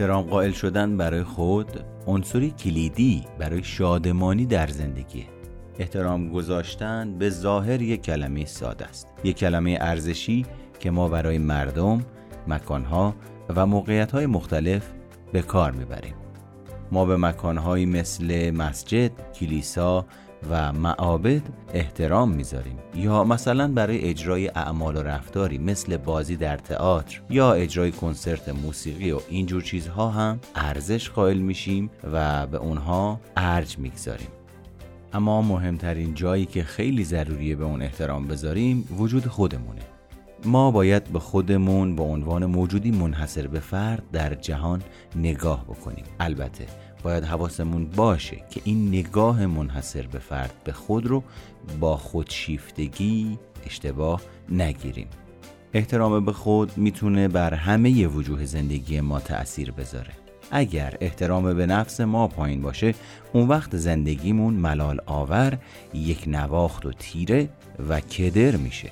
احترام قائل شدن برای خود عنصری کلیدی برای شادمانی در زندگی. احترام گذاشتن به ظاهر یک کلمه ساده است. یک کلمه ارزشی که ما برای مردم، مکانها و موقعیتهای مختلف به کار می‌بریم. ما به مکانهایی مثل مسجد، کلیسا و معابد احترام می‌ذاریم. یا مثلا برای اجرای اعمال و رفتاری مثل بازی در تئاتر یا اجرای کنسرت موسیقی و اینجور چیزها هم ارزش قائل میشیم و به اونها ارج می‌گذاریم. اما مهمترین جایی که خیلی ضروریه به اون احترام بذاریم وجود خودمونه. ما باید به خودمون به عنوان موجودی منحصر به فرد در جهان نگاه بکنیم. البته باید حواسمون باشه که این نگاه منحصر به فرد به خود رو با خودشیفتگی اشتباه نگیریم. احترام به خود می‌تونه بر همه وجوه زندگی ما تأثیر بذاره. اگر احترام به نفس ما پایین باشه اون وقت زندگیمون ملال آور یک نواخت و تیره و کدر میشه.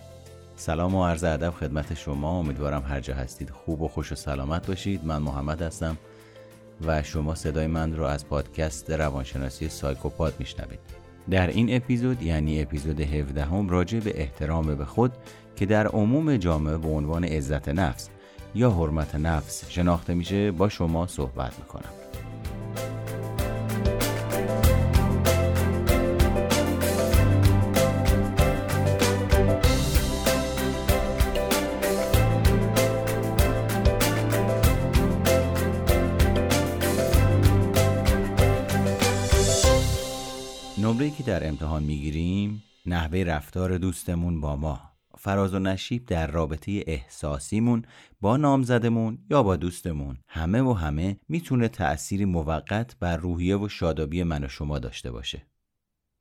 سلام و عرض ادب خدمت شما. امیدوارم هر جا هستید خوب و خوش و سلامت باشید. من محمد هستم. و شما صدای من رو از پادکست روانشناسی سایکوپاد میشنوید. در این اپیزود یعنی اپیزود 17 هم راجع به احترام به خود که در عموم جامعه به عنوان عزت نفس یا حرمت نفس شناخته میشه با شما صحبت می‌کنم. نحوه رفتار دوستمون با ما. فراز و نشیب در رابطه احساسیمون با نامزدمون یا با دوستمون. همه و همه می‌تونه تأثیری موقت بر روحیه و شادابی من و شما داشته باشه.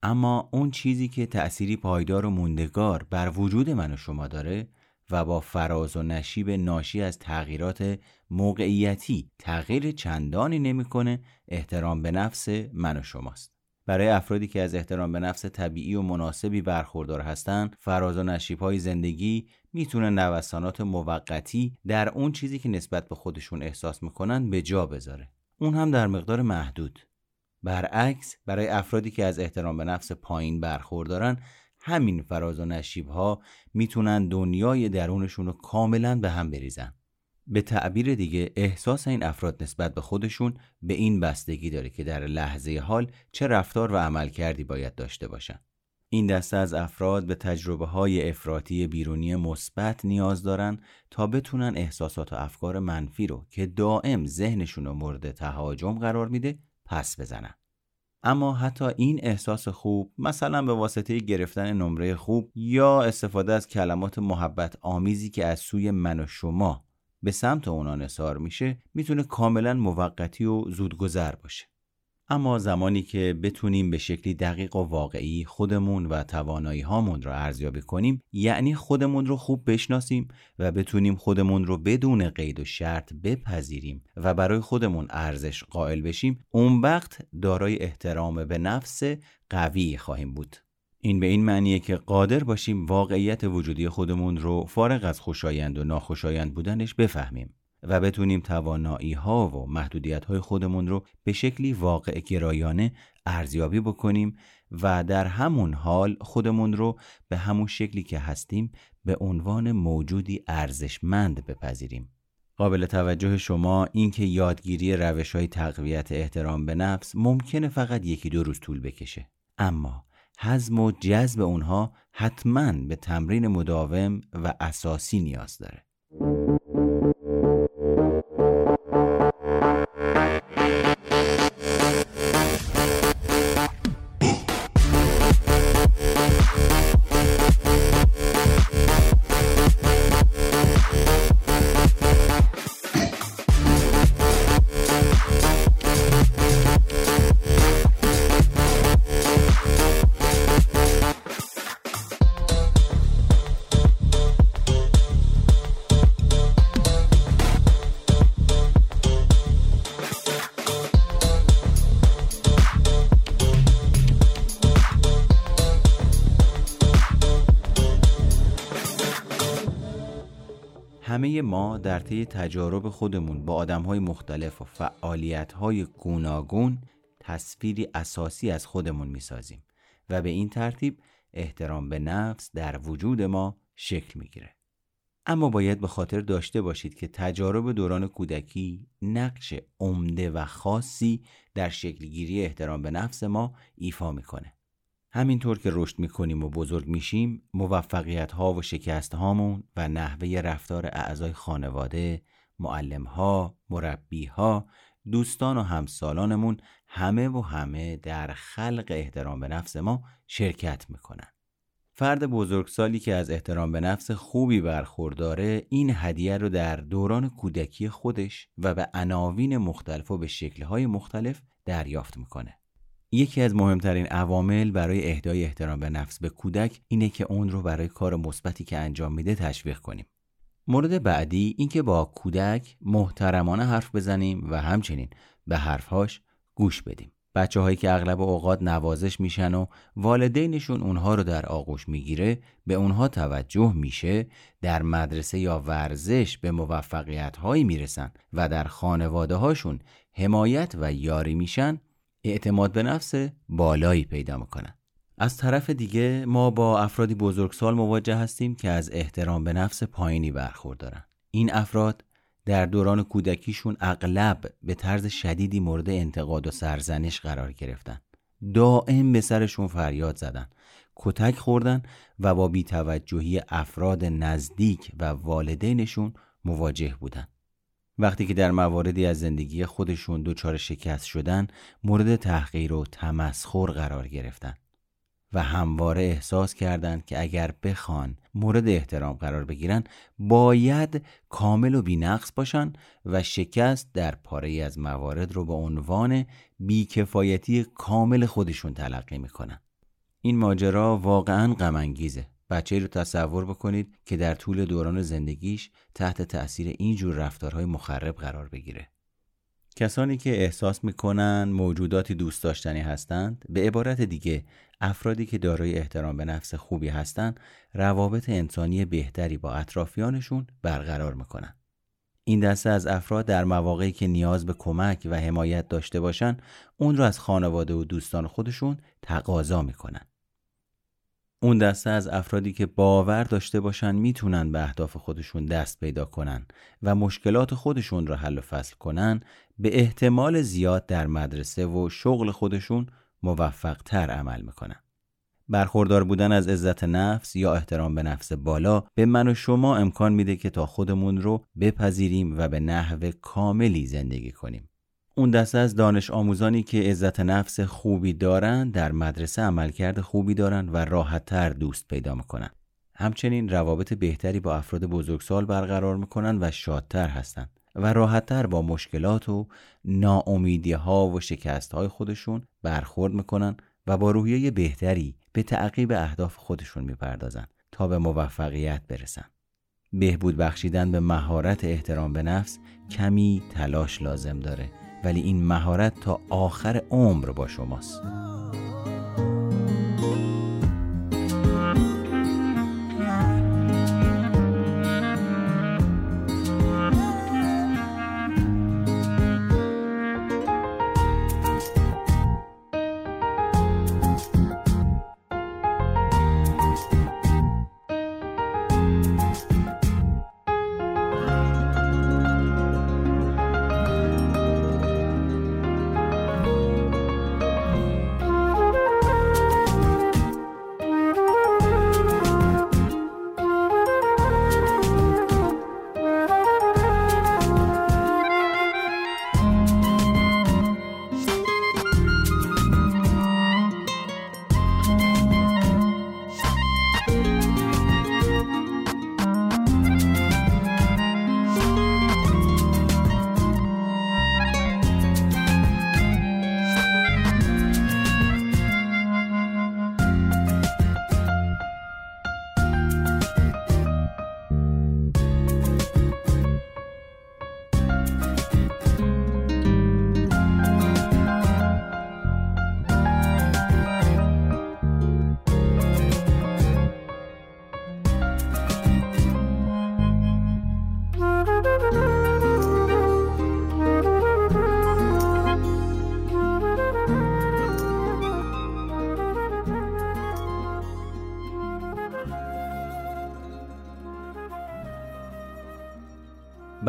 اما اون چیزی که تأثیری پایدار و موندگار بر وجود من و شما داره و با فراز و نشیب ناشی از تغییرات موقعیتی تغییر چندانی نمی‌کنه احترام به نفس من و شماست. برای افرادی که از احترام به نفس طبیعی و مناسبی برخوردار هستند فراز و نشیب های زندگی می‌تونه نوسانات موقتی در اون چیزی که نسبت به خودشون احساس می‌کنن به جا بذاره. اون هم در مقدار محدود. برعکس برای افرادی که از احترام به نفس پایین برخوردارن همین فراز و نشیب ها می‌تونن دنیای درونشون رو کاملا به هم بریزن. به تعبیر دیگه احساس این افراد نسبت به خودشون به این بستگی داره که در لحظه حال چه رفتار و عمل کردی باید داشته باشن. این دسته از افراد به تجربه های افراطی بیرونی مثبت نیاز دارن تا بتونن احساسات و افکار منفی رو که دائم ذهنشون رو مورد تهاجم قرار میده پس بزنن. اما حتی این احساس خوب مثلا به واسطه گرفتن نمره خوب یا استفاده از کلمات محبت آمیزی که از سوی من و شما به سمت اونا نصار میشه می‌تونه کاملا موقتی و زودگذر باشه. اما زمانی که بتونیم به شکلی دقیق و واقعی خودمون و توانایی هامون رو ارزیابی کنیم یعنی خودمون رو خوب بشناسیم و بتونیم خودمون رو بدون قید و شرط بپذیریم و برای خودمون ارزش قائل بشیم اون وقت دارای احترام به نفس قوی خواهیم بود. این به این معنیه که قادر باشیم واقعیت وجودی خودمون رو فارغ از خوشایند و ناخوشایند بودنش بفهمیم و بتونیم توانایی ها و محدودیت های خودمون رو به شکلی واقع گرایانه ارزیابی بکنیم و در همون حال خودمون رو به همون شکلی که هستیم به عنوان موجودی ارزشمند بپذیریم. قابل توجه شما اینکه یادگیری روش های تقویت احترام به نفس ممکنه فقط یکی دو روز طول بکشه. اما حزم و جذب اونها حتما به تمرین مداوم و اساسی نیاز داره. در طی تجارب خودمون با آدمهای مختلف و فعالیتهای گوناگون تصویری اساسی از خودمون می‌سازیم و به این ترتیب احترام به نفس در وجود ما شکل می‌گیره. اما باید به خاطر داشته باشید که تجارب دوران کودکی نقش عمده و خاصی در شکلگیری احترام به نفس ما ایفا می‌کنه. همینطور که رشد می‌کنیم و بزرگ میشیم موفقیت ها و شکست هامون و نحوه رفتار اعضای خانواده، معلم ها، مربی ها، دوستان و همسالانمون همه و همه در خلق احترام به نفس ما شرکت می‌کنن. فرد بزرگسالی که از احترام به نفس خوبی برخورداره این هدیه رو در دوران کودکی خودش و به عناوین مختلف و به شکلهای مختلف دریافت می‌کنه. یکی از مهمترین عوامل برای اهدای احترام به نفس به کودک اینه که اون رو برای کار مثبتی که انجام میده تشویق کنیم. مورد بعدی اینکه با کودک محترمانه حرف بزنیم و همچنین به حرفهاش گوش بدیم. بچه هایی که اغلب اوقات نوازش میشن و والدینشون اونها رو در آغوش می‌گیره به اونها توجه میشه در مدرسه یا ورزش به موفقیت هایی می‌رسن و در خانواده هاشون حمایت و یاری میشن اعتماد به نفس بالایی پیدا می‌کنن. از طرف دیگه ما با افرادی بزرگسال مواجه هستیم که از احترام به نفس پایینی برخوردارن. این افراد در دوران کودکیشون اغلب به طرز شدیدی مورد انتقاد و سرزنش قرار گرفتن. دائم به سرشون فریاد زدن کتک خوردن و با بیتوجهی افراد نزدیک و والدینشون مواجه بودن. وقتی که در مواردی از زندگی خودشون دچار شکست شدن مورد تحقیر و تمسخر قرار گرفتن و همواره احساس کردند که اگر بخوان مورد احترام قرار بگیرن باید کامل و بینقص باشن و شکست در پاره از موارد رو به عنوان بیکفایتی کامل خودشون تلقی می‌کنن. این ماجرا واقعا غمانگیزه. بچه رو تصور بکنید که در طول دوران زندگیش تحت تأثیر اینجور رفتارهای مخرب قرار بگیره. کسانی که احساس می‌کنن موجوداتی دوست داشتنی هستند به عبارت دیگه افرادی که دارای احترام به نفس خوبی هستند روابط انسانی بهتری با اطرافیانشون برقرار می‌کنن. این دسته از افراد در مواقعی که نیاز به کمک و حمایت داشته باشن اون رو از خانواده و دوستان خودشون تقاضا می‌کنن. اون دسته از افرادی که باور داشته باشن می‌تونن به اهداف خودشون دست پیدا کنن و مشکلات خودشون رو حل و فصل کنن به احتمال زیاد در مدرسه و شغل خودشون موفق تر عمل می‌کنن. برخوردار بودن از عزت نفس یا احترام به نفس بالا به من و شما امکان میده که تا خودمون رو بپذیریم و به نحو کاملی زندگی کنیم. اون دسته از دانش آموزانی که عزت نفس خوبی دارن در مدرسه عملکرد خوبی دارن و راحتتر دوست پیدا می‌کنن. همچنین روابط بهتری با افراد بزرگسال برقرار می‌کنن و شادتر هستند و راحتتر با مشکلات و ناامیدی ها و شکست های خودشون برخورد می‌کنن و با روحیه بهتری به تعقیب اهداف خودشون می‌پردازن تا به موفقیت برسن. بهبود بخشیدن به مهارت احترام به نفس کمی تلاش لازم داره ولی این مهارت تا آخر عمر با شماست.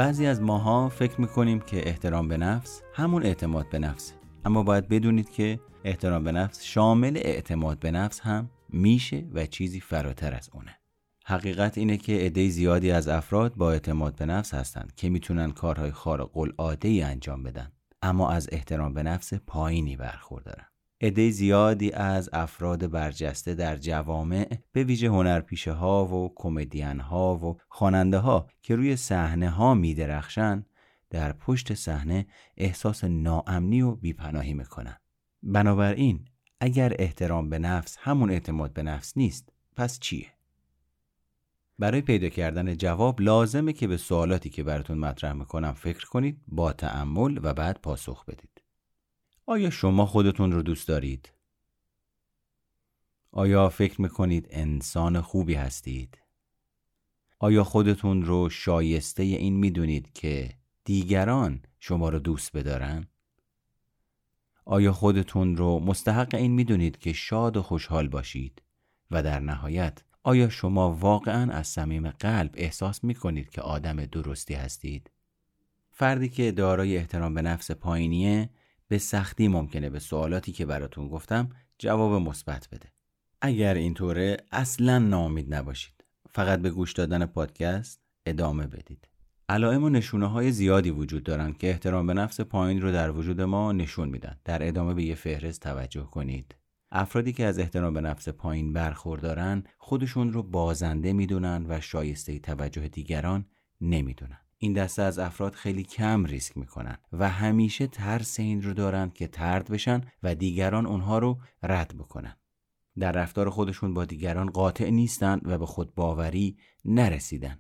بعضی از ماها فکر می‌کنیم که احترام به نفس همون اعتماد به نفسه اما باید بدونید که احترام به نفس شامل اعتماد به نفس هم میشه و چیزی فراتر از اونه. حقیقت اینه که عده زیادی از افراد با اعتماد به نفس هستند که می‌تونن کارهای خارق العاده ای انجام بدن اما از احترام به نفس پایینی برخوردارن. عده زیادی از افراد برجسته در جوامع به ویژه هنرپیشه ها و کمدین ها و خواننده ها که روی صحنه ها میدرخشن در پشت صحنه احساس ناامنی و بیپناهی می‌کنن بنابراین اگر احترام به نفس همون اعتماد به نفس نیست پس چیه؟ برای پیدا کردن جواب لازمه که به سوالاتی که براتون مطرح می‌کنم فکر کنید با تأمل و بعد پاسخ بدید. آیا شما خودتون رو دوست دارید؟ آیا فکر می‌کنید انسان خوبی هستید؟ آیا خودتون رو شایسته این می‌دونید که دیگران شما رو دوست بدارن؟ آیا خودتون رو مستحق این می‌دونید که شاد و خوشحال باشید و در نهایت آیا شما واقعا از صمیم قلب احساس می کنید که آدم درستی هستید؟ فردی که دارای احترام به نفس پایینیه به سختی ممکنه به سوالاتی که براتون گفتم جواب مثبت بده. اگر اینطوره اصلا نامید نباشید. فقط به گوش دادن پادکست ادامه بدید. علائم و نشونه های زیادی وجود دارند که احترام به نفس پایین رو در وجود ما نشون میدن. در ادامه به یه فهرست توجه کنید. افرادی که از احترام به نفس پایین برخوردارن خودشون رو بازنده می‌دونن و شایسته توجه دیگران نمی‌دونن. این دسته از افراد خیلی کم ریسک می‌کنن و همیشه ترس این رو دارن که ترد بشن و دیگران اونها رو رد بکنن. در رفتار خودشون با دیگران قاطع نیستن و به خود باوری نرسیدن.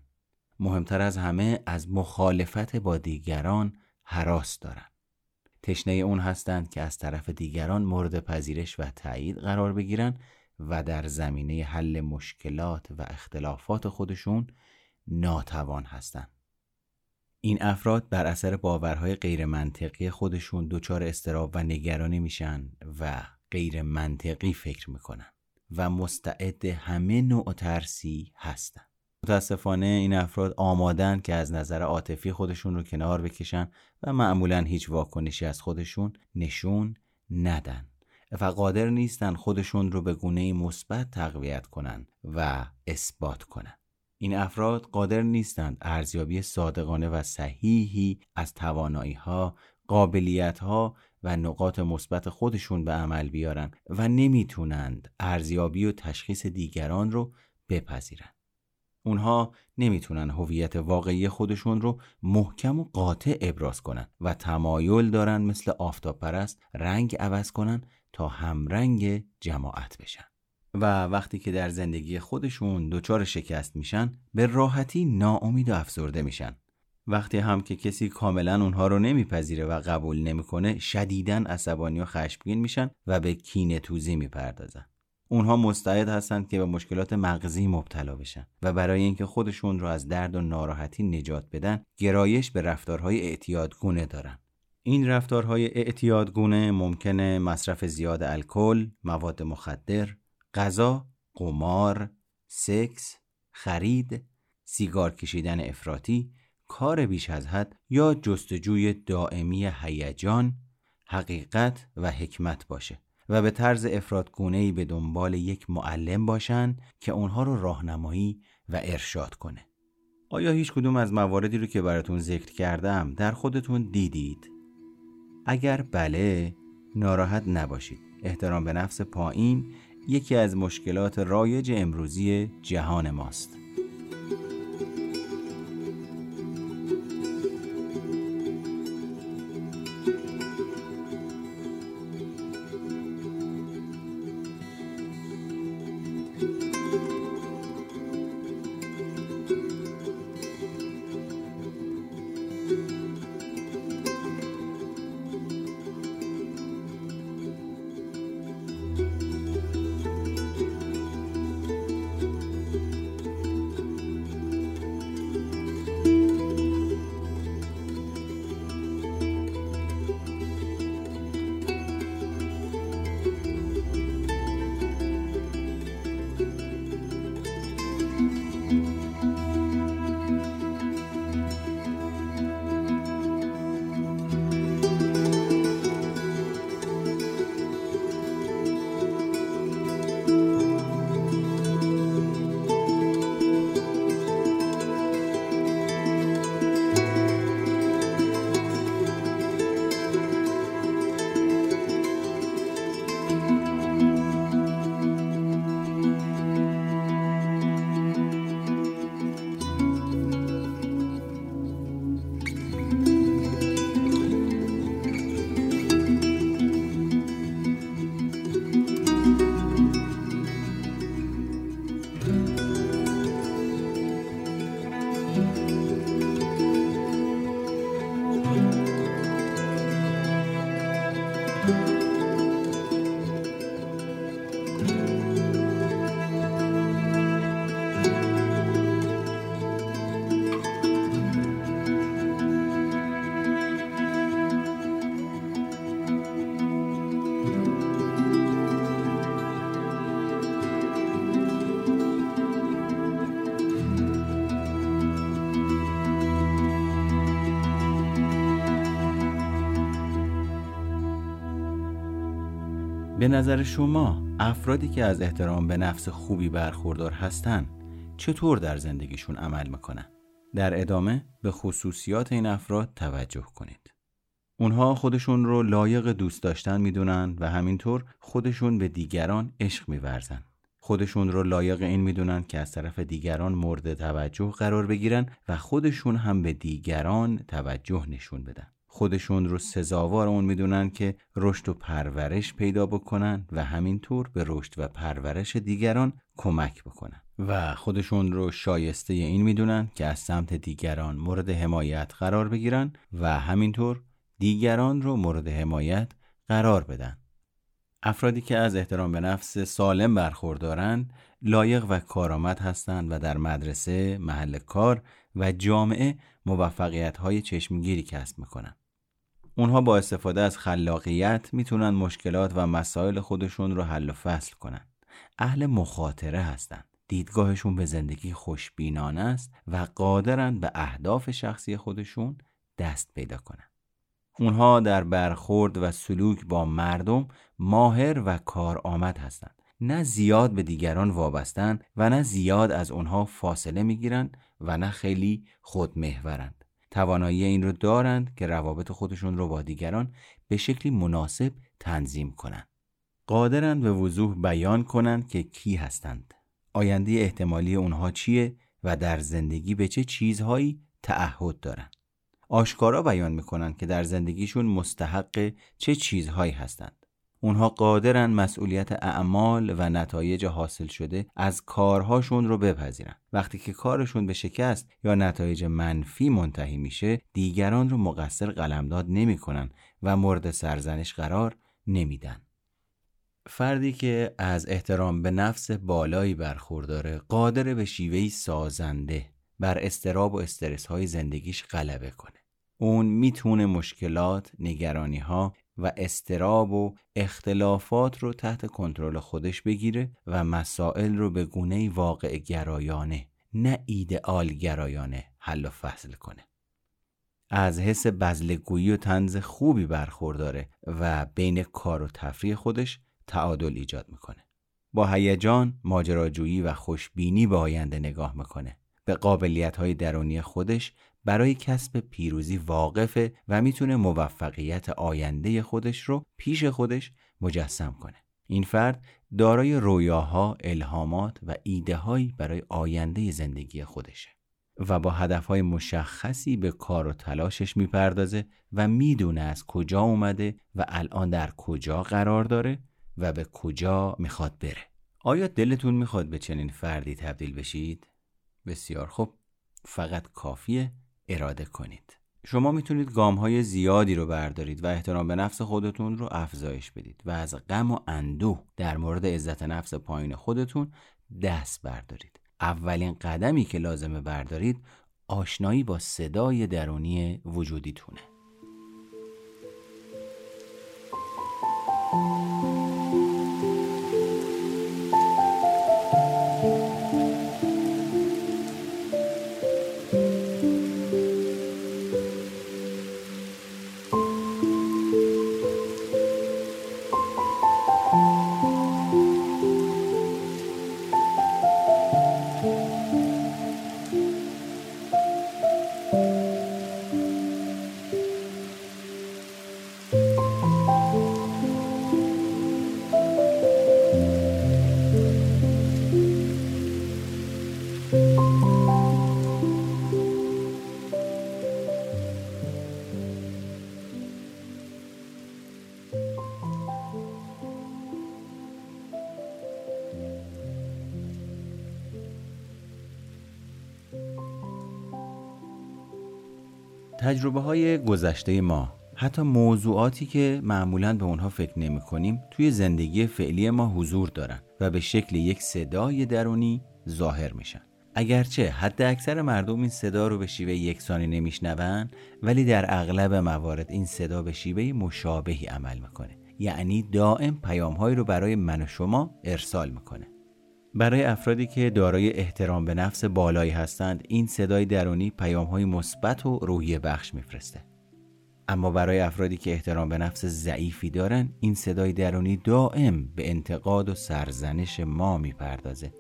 مهمتر از همه از مخالفت با دیگران حراس دارن. تشنه اون هستند که از طرف دیگران مورد پذیرش و تایید قرار بگیرن و در زمینه حل مشکلات و اختلافات خودشون ناتوان هستند. این افراد بر اثر باورهای غیر منطقی خودشون دچار استراب و نگرانی میشن و غیر منطقی فکر می‌کنن و مستعد همه نوع ترسی هستن. متاسفانه این افراد آمادن که از نظر عاطفی خودشون رو کنار بکشن و معمولا هیچ واکنشی از خودشون نشون ندن و قادر نیستن خودشون رو به گونه مثبت تقویت کنن و اثبات کنن این افراد قادر نیستند ارزیابی صادقانه و صحیحی از توانایی ها، قابلیت ها و نقاط مثبت خودشون به عمل بیارن و نمی‌تونند ارزیابی و تشخیص دیگران رو بپذیرند. اونها نمی‌تونن هویت واقعی خودشون رو محکم و قاطع ابراز کنن و تمایل دارن مثل آفتاب پرست رنگ عوض کنن تا همرنگ جماعت بشن و وقتی که در زندگی خودشون دچار شکست میشن به راحتی ناامید و افسرده میشن. وقتی هم که کسی کاملا اونها رو نمیپذیره و قبول نمی‌کنه شدیداً عصبانی و خشمگین میشن و به کینه توزی می‌پردازن. اونها مستعد هستند که به مشکلات مغزی مبتلا بشن و برای اینکه خودشون رو از درد و ناراحتی نجات بدن گرایش به رفتارهای اعتیادگونه دارن. این رفتارهای اعتیادگونه ممکنه مصرف زیاد الکل، مواد مخدر، غذا، قمار، سکس، خرید، سیگار کشیدن افراطی، کار بیش از حد یا جستجوی دائمی هیجان، حقیقت و حکمت باشه. و به طرز افرادگونهی به دنبال یک معلم باشن که اونها رو راهنمایی و ارشاد کنه. آیا هیچ کدوم از مواردی رو که براتون ذکر کردم در خودتون دیدید؟ اگر بله ناراحت نباشید. احترام به نفس پایین یکی از مشکلات رایج امروزی جهان ماست. نظر شما افرادی که از احترام به نفس خوبی برخوردار هستند چطور در زندگیشون عمل می‌کنن؟ در ادامه به خصوصیات این افراد توجه کنید. اونها خودشون رو لایق دوست داشتن می‌دونن و همینطور خودشون به دیگران عشق میورزن. خودشون رو لایق این می‌دونن که از طرف دیگران مورد توجه قرار بگیرن و خودشون هم به دیگران توجه نشون بدن. خودشون رو سزاوار اون می‌دونن که رشد و پرورش پیدا بکنن و همینطور به رشد و پرورش دیگران کمک بکنن. و خودشون رو شایسته این می‌دونن که از سمت دیگران مورد حمایت قرار بگیرن و همینطور دیگران رو مورد حمایت قرار بدن. افرادی که از احترام به نفس سالم برخوردارند لایق و کارآمد هستند و در مدرسه، محل کار و جامعه موفقیت های چشمگیری کسب می‌کنن. اونها با استفاده از خلاقیت می‌تونن مشکلات و مسائل خودشون رو حل و فصل کنن. اهل مخاطره هستند. دیدگاهشون به زندگی خوشبینانه است و قادرن به اهداف شخصی خودشون دست پیدا کنن. اونها در برخورد و سلوک با مردم ماهر و کارآمد هستند. نه زیاد به دیگران وابستن و نه زیاد از اونها فاصله می‌گیرند و نه خیلی خودمهورند. توانایی این رو دارند که روابط خودشون رو با دیگران به شکلی مناسب تنظیم کنند. قادرند به وضوح بیان کنند که کی هستند. آینده احتمالی اونها چیه و در زندگی به چه چیزهایی تعهد دارند. آشکارا بیان می‌کنند که در زندگیشون مستحق چه چیزهایی هستند. اونها قادرن مسئولیت اعمال و نتایج حاصل شده از کارهاشون رو بپذیرن. وقتی که کارشون به شکست یا نتایج منفی منتهی میشه، دیگران رو مقصر قلمداد نمی‌کنن و مورد سرزنش قرار نمیدن. فردی که از احترام به نفس بالایی برخورداره قادر به شیوهی سازنده بر استراب و استرس های زندگیش غلبه کنه. اون می‌تونه مشکلات، نگرانی ها و استراب و اختلافات رو تحت کنترل خودش بگیره و مسائل رو به گونه واقع گرایانه نه ایدئال گرایانه حل و فصل کنه. از حس بزلگویی و تنز خوبی برخورداره و بین کار و تفریح خودش تعادل ایجاد می‌کنه. با هیجان، ماجراجویی و خوشبینی به آینده نگاه می‌کنه. به قابلیت های درونی خودش برای کسب پیروزی واقفه و می‌تونه موفقیت آینده خودش رو پیش خودش مجسم کنه. این فرد دارای رویاها، الهامات و ایده برای آینده زندگی خودشه و با هدفهای مشخصی به کار و تلاشش می‌پردازه و می‌دونه از کجا اومده و الان در کجا قرار داره و به کجا می‌خواد بره. آیا دلتون می‌خواد به چنین فردی تبدیل بشید؟ بسیار خوب فقط کافیه اراده کنید. شما می‌تونید گام های زیادی رو بردارید و احترام به نفس خودتون رو افزایش بدید و از غم و اندوه در مورد عزت نفس پایین خودتون دست بردارید. اولین قدمی که لازمه بردارید آشنایی با صدای درونی وجودیتونه. تجربه های گذشته ما حتی موضوعاتی که معمولا به اونها فکر نمی کنیم توی زندگی فعلی ما حضور دارن و به شکل یک صدای درونی ظاهر میشن. اگرچه حد اکثر مردم این صدا رو به شیوه یکسانی نمیشنون ولی در اغلب موارد این صدا به شیوه مشابهی عمل می‌کنه. یعنی دائم پیامهایی رو برای من و شما ارسال می‌کنه. برای افرادی که دارای احترام به نفس بالایی هستند این صدای درونی پیام های مثبت و روحیه بخش میفرسته اما برای افرادی که احترام به نفس ضعیفی دارن این صدای درونی دائم به انتقاد و سرزنش ما می‌پردازه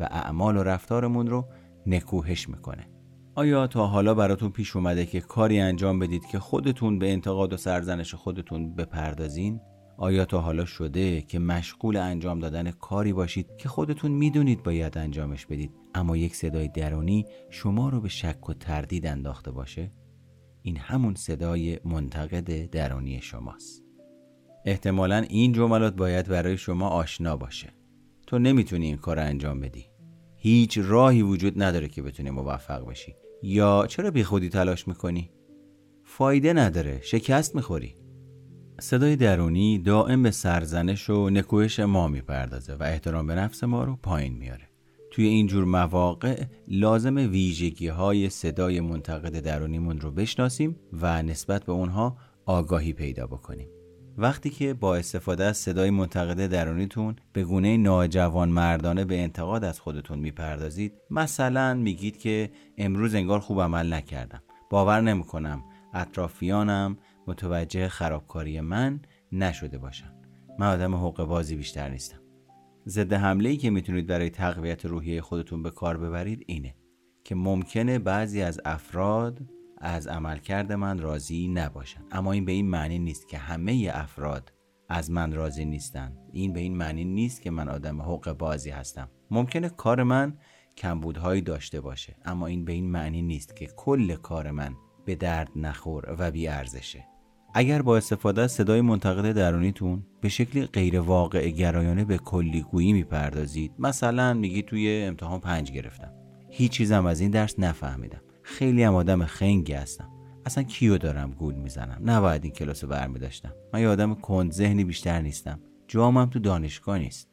و اعمال و رفتارمون رو نکوهش می‌کنه آیا تا حالا براتون پیش اومده که کاری انجام بدید که خودتون به انتقاد و سرزنش خودتون بپردازین؟ آیا تا حالا شده که مشغول انجام دادن کاری باشید که خودتون می‌دونید باید انجامش بدید اما یک صدای درونی شما رو به شک و تردید انداخته باشه؟ این همون صدای منتقد درونی شماست. احتمالا این جملات باید برای شما آشنا باشه. تو نمی‌تونی این کار انجام بدی. هیچ راهی وجود نداره که بتونی موفق بشی. یا چرا بی خودی تلاش می‌کنی؟ فایده نداره شکست می‌خوری صدای درونی دائم به سرزنش و نکوهش ما می‌پردازه و احترام به نفس ما رو پایین میاره توی این جور مواقع لازم ویژگی های صدای منتقد درونیمون رو بشناسیم و نسبت به اونها آگاهی پیدا بکنیم. وقتی که با استفاده از صدای منتقد درونیتون به گونه ناجوان مردانه به انتقاد از خودتون می‌پردازید مثلا میگید که امروز انگار خوب عمل نکردم باور نمی‌کنم اطرافیانم متوجه خرابکاری من نشده باشن من آدم حقوق بازی بیشتر نیستم. ضد حمله ای که می‌تونید برای تقویت روحیه خودتون به کار ببرید اینه که ممکنه بعضی از افراد از عملکرد من راضی نباشن. اما این به این معنی نیست که همه افراد از من راضی نیستند این به این معنی نیست که من آدم حق بازی هستم. ممکنه کار من کمبودهایی داشته باشه اما این به این معنی نیست که کل کار من به درد نخور و بی ارزشه اگر با استفاده از صدای منتقد درونیتون به شکلی غیر واقع گرایانه به کلیگویی می‌پردازید مثلا میگی توی امتحان پنج گرفتم. هیچ چیزم از این درس نفهمیدم. خیلی هم آدم خنگی هستم. اصلا کیو دارم گول می‌زنم؟ نباید این کلاس رو برمی داشتم من یه آدم کند ذهنی بیشتر نیستم. جامم تو دانشگاه نیست.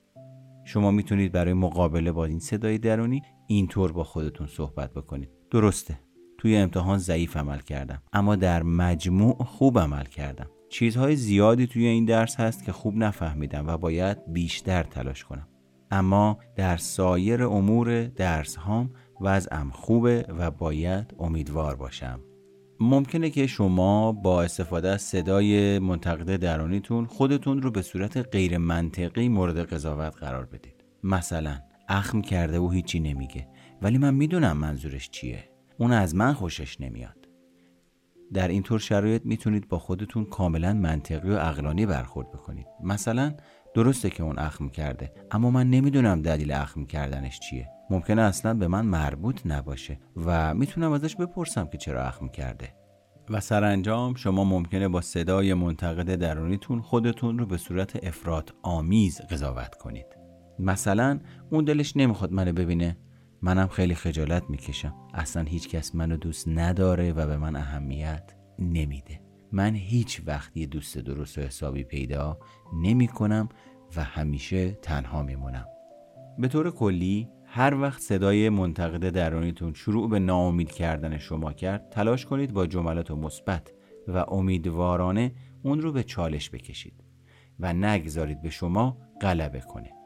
شما می‌تونید برای مقابله با این صدای درونی اینطور با خودتون صحبت بکنید. درسته. توی امتحان ضعیف عمل کردم. اما در مجموع خوب عمل کردم. چیزهای زیادی توی این درس هست که خوب نفهمیدم و باید بیشتر تلاش کنم. اما در سایر امور درس هام وضعم خوبه و باید امیدوار باشم. ممکنه که شما با استفاده از صدای منتقد درونیتون خودتون رو به صورت غیر منطقی مورد قضاوت قرار بدید. مثلا اخم کرده و هیچی نمیگه. ولی من می‌دونم منظورش چیه. اون از من خوشش نمیاد. در اینطور شرایط می‌تونید با خودتون کاملا منطقی و اقلانی برخورد بکنید. مثلا درسته که اون اخم کرده اما من نمی‌دونم دلیل اخم کردنش چیه. ممکنه اصلا به من مربوط نباشه و می‌تونم ازش بپرسم که چرا اخم کرده. و سرانجام شما ممکنه با صدای منتقد درونیتون خودتون رو به صورت افراد آمیز قضاوت کنید. مثلا اون دلش نمی‌خواد منو ببینه. منم خیلی خجالت می‌کشم. اصلا هیچ کس منو دوست نداره و به من اهمیت نمیده. من هیچ وقت یه دوست درست و حسابی پیدا نمی کنم و همیشه تنها میمونم. به طور کلی هر وقت صدای منتقد درونیتون شروع به ناامید کردن شما کرد تلاش کنید با جملات مثبت و امیدوارانه اون رو به چالش بکشید و نگذارید به شما غلبه کنه.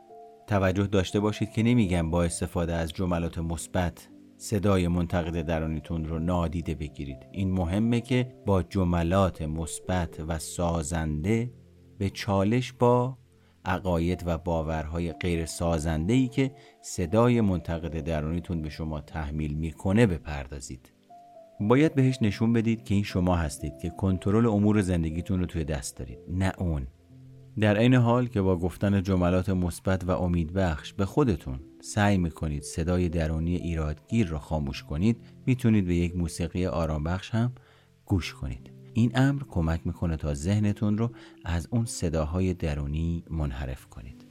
توجه داشته باشید که نمیگم با استفاده از جملات مثبت صدای منتقد درونیتون رو نادیده بگیرید. این مهمه که با جملات مثبت و سازنده به چالش با عقاید و باورهای غیر سازنده ای که صدای منتقد درونیتون به شما تحمیل می‌کنه بپردازید. باید بهش نشون بدید که این شما هستید که کنترل امور زندگیتون رو توی دست دارید نه اون. در عین حال که با گفتن جملات مثبت و امیدبخش به خودتون سعی می‌کنید صدای درونی ایرادگیر را خاموش کنید می‌تونید به یک موسیقی آرامبخش هم گوش کنید. این امر کمک می‌کنه تا ذهنتون رو از اون صداهای درونی منحرف کنید.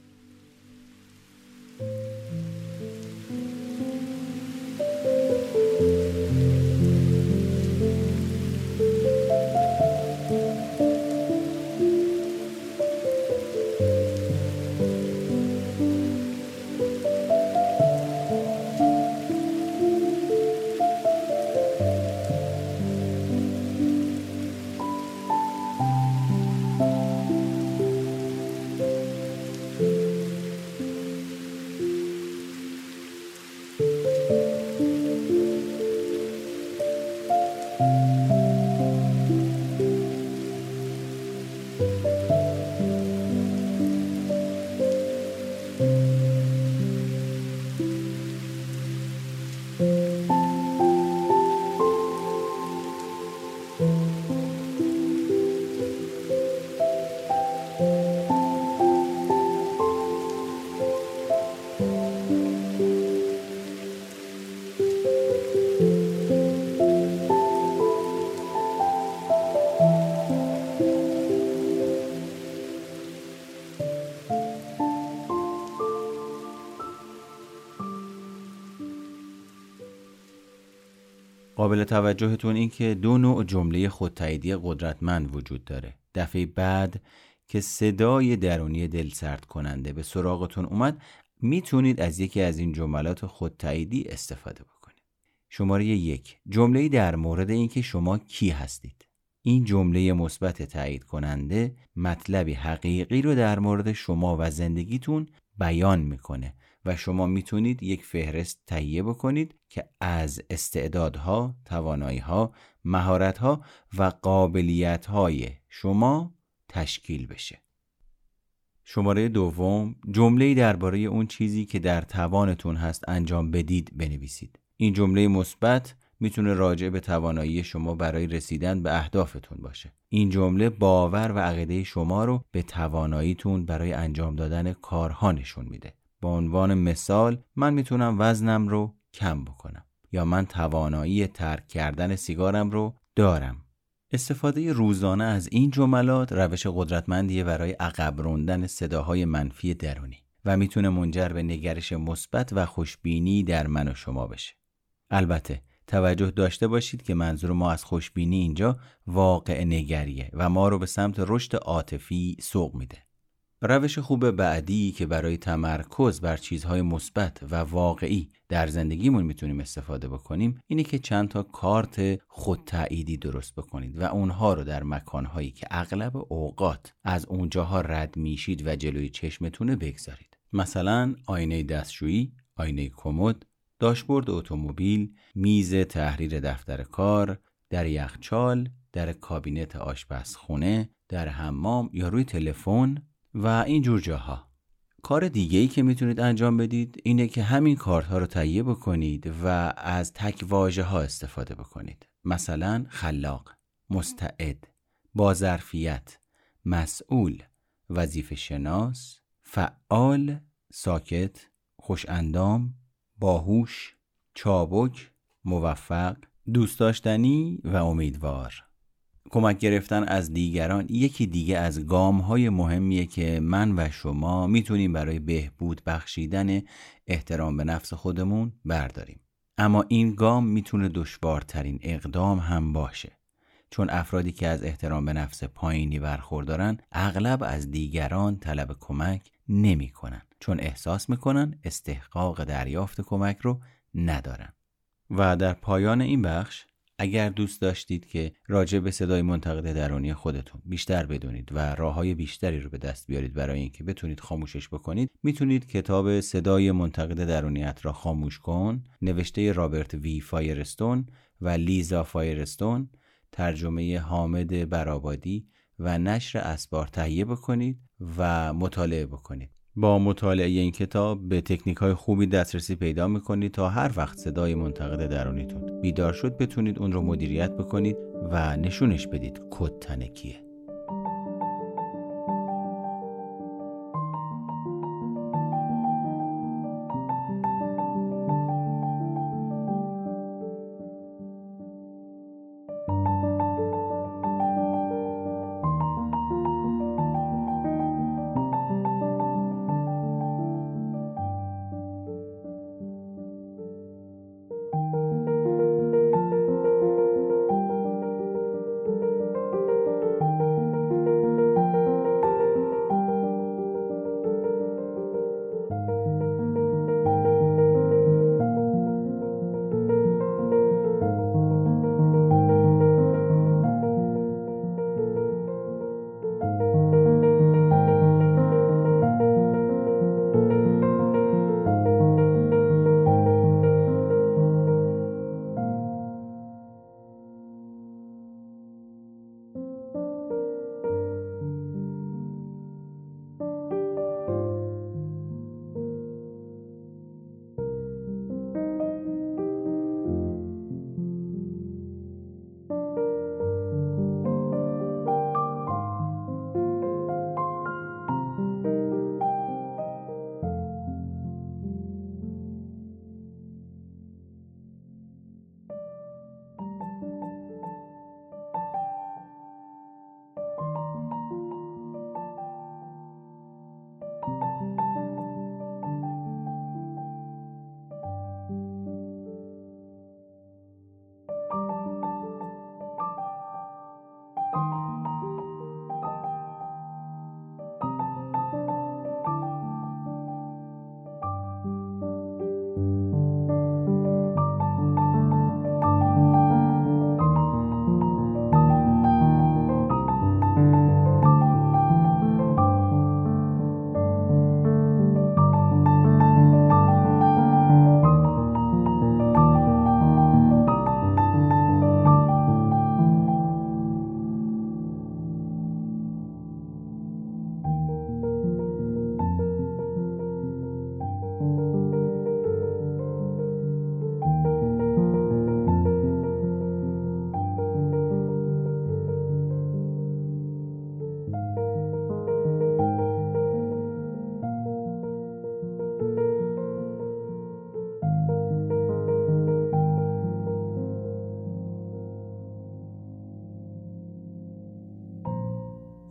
قابل توجهتون این که دو نوع جمله خودتاییدی قدرتمند وجود داره. دفعه بعد که صدای درونی دل سرد کننده به سراغتون اومد می‌تونید از یکی از این جملات خودتاییدی استفاده بکنید. شماره یک. جمله در مورد اینکه شما کی هستید. این جمله مثبت تایید کننده مطلبی حقیقی رو در مورد شما و زندگیتون بیان می‌کنه. و شما می‌تونید یک فهرست تهیه بکنید که از استعدادها، تواناییها، مهارتها و قابلیتهای شما تشکیل بشه. شماره دوم جمله درباره اون چیزی که در توانتون هست انجام بدید بنویسید. این جمله مثبت می‌تونه راجع به توانایی شما برای رسیدن به اهدافتون باشه. این جمله باور و عقیده شما رو به تواناییتون برای انجام دادن کارها نشون میده. به عنوان مثال من می‌تونم وزنم رو کم بکنم یا من توانایی ترک کردن سیگارم رو دارم استفاده روزانه از این جملات روش قدرتمندیه برای عقب روندن صداهای منفی درونی و می‌تونه منجر به نگرش مثبت و خوشبینی در من و شما بشه. البته توجه داشته باشید که منظور ما از خوشبینی اینجا واقع نگریه و ما رو به سمت رشد عاطفی سوق میده. روش خوب بعدی که برای تمرکز بر چیزهای مثبت و واقعی در زندگیمون می‌تونیم استفاده بکنیم اینه که چند تا کارت خود تعییدی درست بکنید و اونها رو در مکانهایی که اغلب اوقات از اونجاها رد میشید و جلوی چشمتونه بگذارید. مثلا آینه دستشویی آینه کمد داشبورد اتومبیل میز تحریر دفتر کار در یخچال در کابینت آشپزخونه در حمام یا روی تلفن. و این جور جاها. کار دیگه ای که می‌تونید انجام بدید اینه که همین کارها رو تهیه بکنید و از تک واژه ها استفاده بکنید. مثلا خلاق مستعد با ظرفیت مسئول وظیفه شناس فعال ساکت خوش اندام باهوش چابک موفق دوست داشتنی و امیدوار. کمک گرفتن از دیگران یکی دیگه از گام های مهمیه که من و شما می‌تونیم برای بهبود بخشیدن احترام به نفس خودمون برداریم. اما این گام می‌تونه دشوارترین اقدام هم باشه. چون افرادی که از احترام به نفس پایینی برخوردارن اغلب از دیگران طلب کمک نمی‌کنن. چون احساس می‌کنن استحقاق دریافت کمک رو ندارن. و در پایان این بخش اگر دوست داشتید که راجع به صدای منتقد درونی خودتون بیشتر بدونید و راه های بیشتری رو به دست بیارید برای اینکه بتونید خاموشش بکنید می‌تونید کتاب صدای منتقد درونیت را خاموش کن نوشته رابرت وی فایرستون و لیزا فایرستون ترجمه حامد برابادی و نشر اسبار تهیه بکنید و مطالعه بکنید. با مطالعه این کتاب به تکنیک های خوبی دسترسی پیدا می‌کنید تا هر وقت صدای منتقد درونیتون بیدار شد بتونید اون رو مدیریت بکنید و نشونش بدید. کد تنکیه.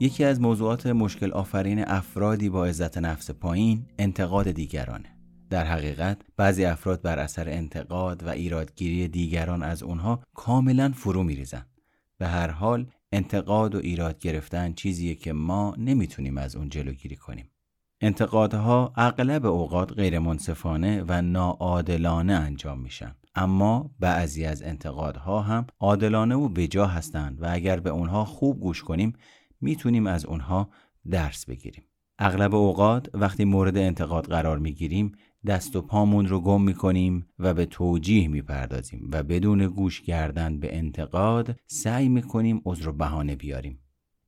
یکی از موضوعات مشکل آفرین افرادی با عزت نفس پایین انتقاد دیگرانه. در حقیقت بعضی افراد بر اثر انتقاد و ایرادگیری دیگران از اونها کاملا فرو میریزن. به هر حال انتقاد و ایراد گرفتن چیزیه که ما نمی‌تونیم از اون جلوگیری کنیم. انتقادها اغلب اوقات غیر منصفانه و ناعادلانه انجام میشن. اما بعضی از انتقادها هم عادلانه و بجا هستند و اگر به اونها خوب گوش کنیم می‌تونیم از اونها درس بگیریم. اغلب اوقات وقتی مورد انتقاد قرار می‌گیریم دست و پامون رو گم می‌کنیم و به توجیه می‌پردازیم و بدون گوش کردن به انتقاد سعی می‌کنیم عذر و بهانه بیاریم.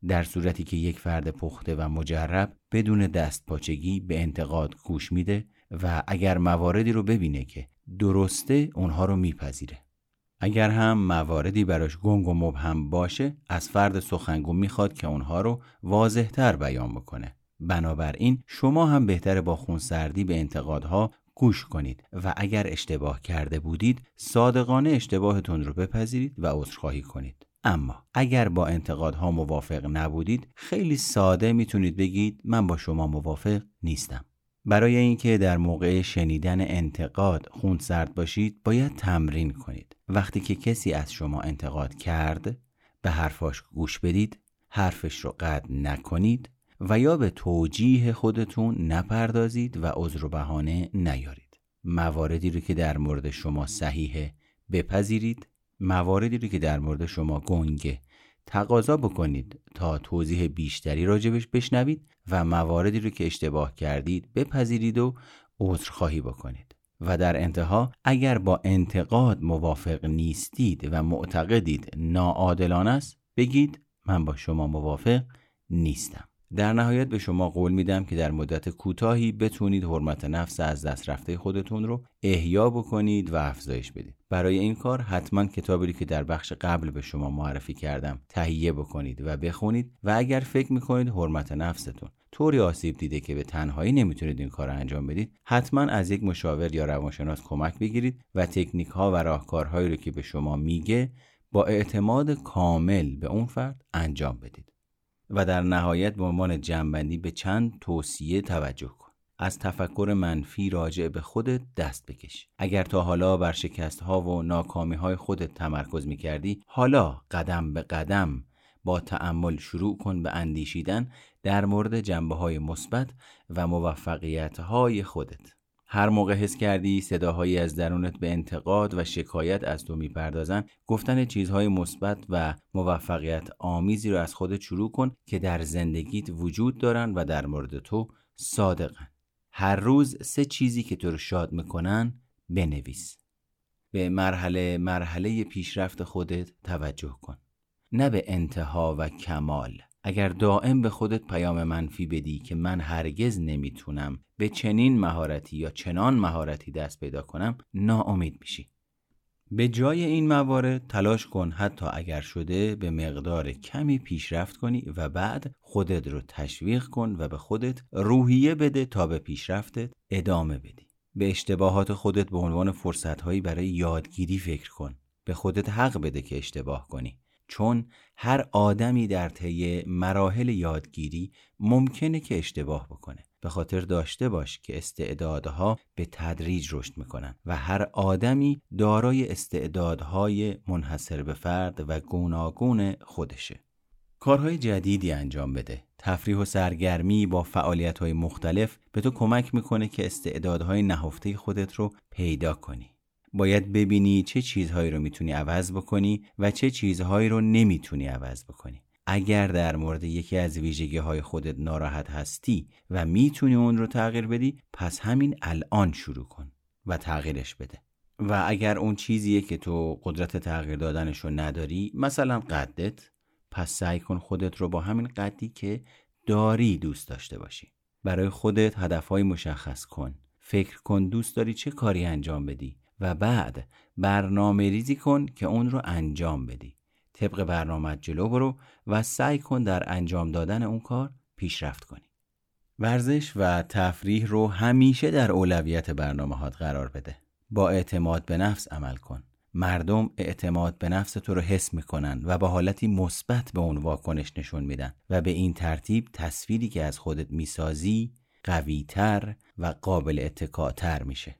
در صورتی که یک فرد پخته و مجرب بدون دست پاچگی به انتقاد گوش میده و اگر مواردی رو ببینه که درسته اونها رو میپذیره. اگر هم مواردی براش گنگ و مبهم باشه از فرد سخنگو می‌خواد که اونها رو واضحتر بیان بکنه. بنابراین شما هم بهتره با خونسردی به انتقادها گوش کنید و اگر اشتباه کرده بودید صادقانه اشتباهتون رو بپذیرید و عذرخواهی کنید. اما اگر با انتقادها موافق نبودید خیلی ساده می‌تونید بگید من با شما موافق نیستم. برای اینکه در موقع شنیدن انتقاد خونسرد باشید باید تمرین کنید. وقتی که کسی از شما انتقاد کرد به حرفاش گوش بدید حرفش رو قطع نکنید و یا به توجیه خودتون نپردازید و عذر و بهانه نیارید. مواردی رو که در مورد شما صحیحه بپذیرید. مواردی رو که در مورد شما گنگه تقاضا بکنید تا توضیح بیشتری راجبش بشنوید و مواردی رو که اشتباه کردید بپذیرید و عذرخواهی بکنید. و در انتها اگر با انتقاد موافق نیستید و معتقدید ناعادلانه است بگید من با شما موافق نیستم. در نهایت به شما قول میدم که در مدت کوتاهی بتونید حرمت نفس از دست رفته خودتون رو احیا بکنید و افزایش بدید. برای این کار حتما کتابی که در بخش قبل به شما معرفی کردم تهیه بکنید و بخونید و اگر فکر می‌کنید حرمت نفستون. طوری آسیب دیده که به تنهایی نمی‌تونید این کار انجام بدید حتما از یک مشاور یا روانشناس کمک بگیرید و تکنیک ها و راهکارهایی رو که به شما میگه با اعتماد کامل به اون فرد انجام بدید. و در نهایت به عنوان جنبندی به چند توصیه توجه کن. از تفکر منفی راجع به خودت دست بکش. اگر تا حالا بر شکست ها و ناکامی های خودت تمرکز می کردی حالا قدم به قدم با تأمل شروع کن به اندیشیدن در مورد جنبه های مثبت و موفقیت های خودت. هر موقع حس کردی صداهایی از درونت به انتقاد و شکایت از تو می‌پردازن گفتن چیزهای مثبت و موفقیت آمیزی رو از خودت شروع کن که در زندگیت وجود دارن و در مورد تو صادقن. هر روز سه چیزی که تو رو شاد می‌کنن بنویس. به مرحله مرحله پیشرفت خودت توجه کن. نه به انتها و کمال. اگر دائم به خودت پیام منفی بدی که من هرگز نمی‌تونم به چنین مهارتی یا چنان مهارتی دست پیدا کنم ناامید میشی. به جای این موارد تلاش کن حتی اگر شده به مقدار کمی پیشرفت کنی و بعد خودت رو تشویق کن و به خودت روحیه بده تا به پیشرفتت ادامه بدی. به اشتباهات خودت به عنوان فرصتهایی برای یادگیری فکر کن. به خودت حق بده که اشتباه کنی. چون هر آدمی در طی مراحل یادگیری ممکنه که اشتباه بکنه. به خاطر داشته باش که استعدادها به تدریج رشد می‌کنن و هر آدمی دارای استعدادهای منحصر به فرد و گوناگون خودشه. کارهای جدیدی انجام بده. تفریح و سرگرمی با فعالیت های مختلف به تو کمک می‌کنه که استعدادهای نهفته خودت رو پیدا کنی. باید ببینی چه چیزهایی رو می‌تونی عوض بکنی و چه چیزهایی رو نمی‌تونی عوض بکنی. اگر در مورد یکی از ویژگی های خودت ناراحت هستی و می‌تونی اون رو تغییر بدی پس همین الان شروع کن و تغییرش بده. و اگر اون چیزیه که تو قدرت تغییر دادنش رو نداری مثلا قدت پس سعی کن خودت رو با همین قدی که داری دوست داشته باشی. برای خودت هدفهای مشخص کن. فکر کن دوست داری چه کاری انجام بدی. و بعد برنامه ریزی کن که اون رو انجام بدی. طبق برنامه جلو برو و سعی کن در انجام دادن اون کار پیشرفت کنی. ورزش و تفریح رو همیشه در اولویت برنامه هات قرار بده. با اعتماد به نفس عمل کن. مردم اعتماد به نفس تو رو حس می‌کنن و با حالتی مثبت به اون واکنش نشون میدن و به این ترتیب تصویری که از خودت می‌سازی قویتر و قابل اتکاتر میشه.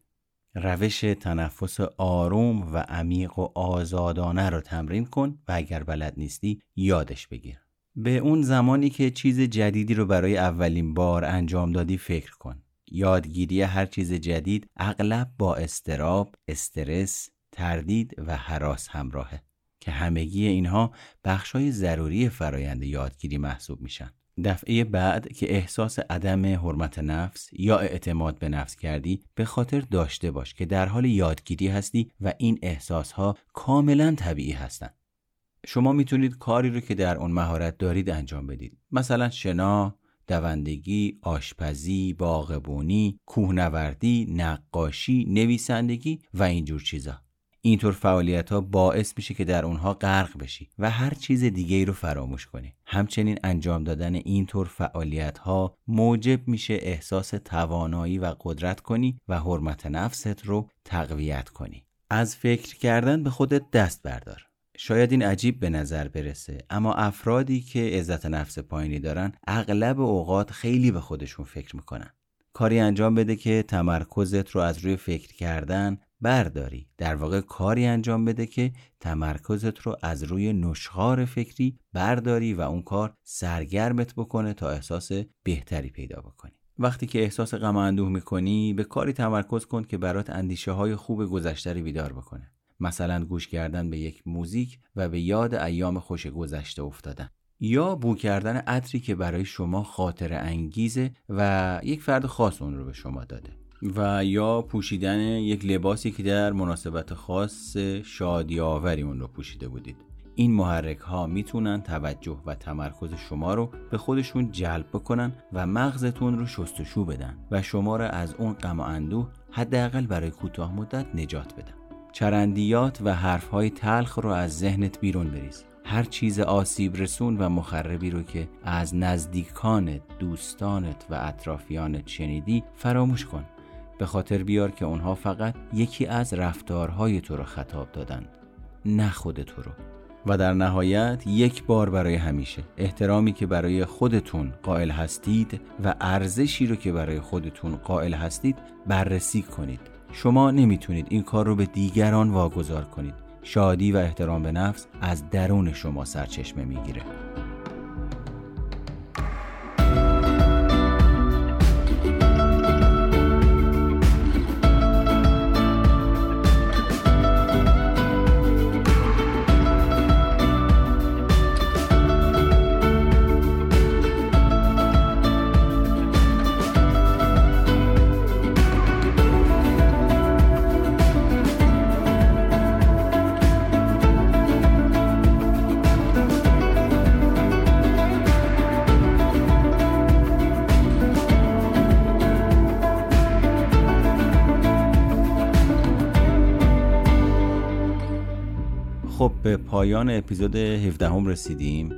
روش تنفس آروم و عمیق و آزادانه رو تمرین کن و اگر بلد نیستی یادش بگیر به اون زمانی که چیز جدیدی رو برای اولین بار انجام دادی فکر کن یادگیری هر چیز جدید اغلب با استراب، استرس، تردید و حراس همراهه که همگی اینها بخشای ضروری فرایند یادگیری محسوب میشن. دفعه بعد که احساس عدم حرمت نفس یا اعتماد به نفس کردی به خاطر داشته باش که در حال یادگیری هستی و این احساس ها کاملا طبیعی هستند. شما می‌تونید کاری رو که در اون مهارت دارید انجام بدید. مثلا شنا، دوندگی، آشپزی، باغبونی، کوهنوردی، نقاشی، نویسندگی و اینجور چیزا. اینطور فعالیت ها باعث میشه که در اونها غرق بشی و هر چیز دیگه ای رو فراموش کنی. همچنین انجام دادن اینطور فعالیت ها موجب میشه احساس توانایی و قدرت کنی و حرمت نفست رو تقویت کنی. از فکر کردن به خودت دست بردار. شاید این عجیب به نظر برسه اما افرادی که عزت نفس پایینی دارن اغلب اوقات خیلی به خودشون فکر می‌کنن کاری انجام بده که تمرکزت رو از روی فکر کردن برداری. در واقع کاری انجام بده که تمرکزت رو از روی نشخار فکری برداری و اون کار سرگرمت بکنه تا احساس بهتری پیدا بکنی. وقتی که احساس غم اندوه می‌کنی به کاری تمرکز کن که برات اندیشه های خوب گذشته بیدار بکنه. مثلا گوش کردن به یک موزیک و به یاد ایام خوش گذشته افتادن. یا بو کردن عطری که برای شما خاطر انگیزه و یک فرد خاص اون رو به شما داده. و یا پوشیدن یک لباسی که در مناسبت خاص شادی آوری اون رو پوشیده بودید. این محرک ها می‌تونن توجه و تمرکز شما رو به خودشون جلب بکنن و مغزتون رو شستشو بدن و شما رو از اون غم و اندوه حداقل برای کوتاه مدت نجات بدن. چرندیات و حرفهای تلخ رو از ذهنت بیرون بریز. هر چیز آسیب رسون و مخربی رو که از نزدیکانت، دوستانت و اطرافیانت شنیدی فراموش کن. به خاطر بیار که اونها فقط یکی از رفتارهای تو رو خطاب دادند نه خود تو رو. و در نهایت یک بار برای همیشه احترامی که برای خودتون قائل هستید و ارزشی رو که برای خودتون قائل هستید بررسی کنید. شما نمی‌تونید این کار رو به دیگران واگذار کنید. شادی و احترام به نفس از درون شما سرچشمه می‌گیره. پایان اپیزود 17 هم رسیدیم.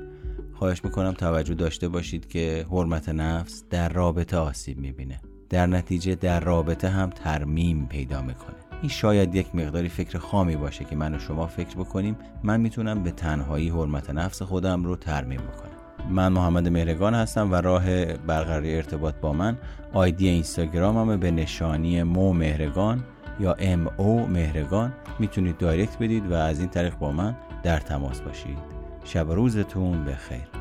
خواهش می‌کنم توجه داشته باشید که حرمت نفس در رابطه آسیب می‌بینه. در نتیجه در رابطه هم ترمیم پیدا می‌کنه. این شاید یک مقداری فکر خامی باشه که من و شما فکر بکنیم. من می‌تونم به تنهایی حرمت نفس خودم رو ترمیم بکنم. من محمد مهرگان هستم و راه برقراری ارتباط با من آیدی اینستاگرامم به نشانی مو مهرگان یا ام او مهرگان. می‌تونید دایرکت بدید و از این طریق با من در تماس باشید. شب روزتون بخیر.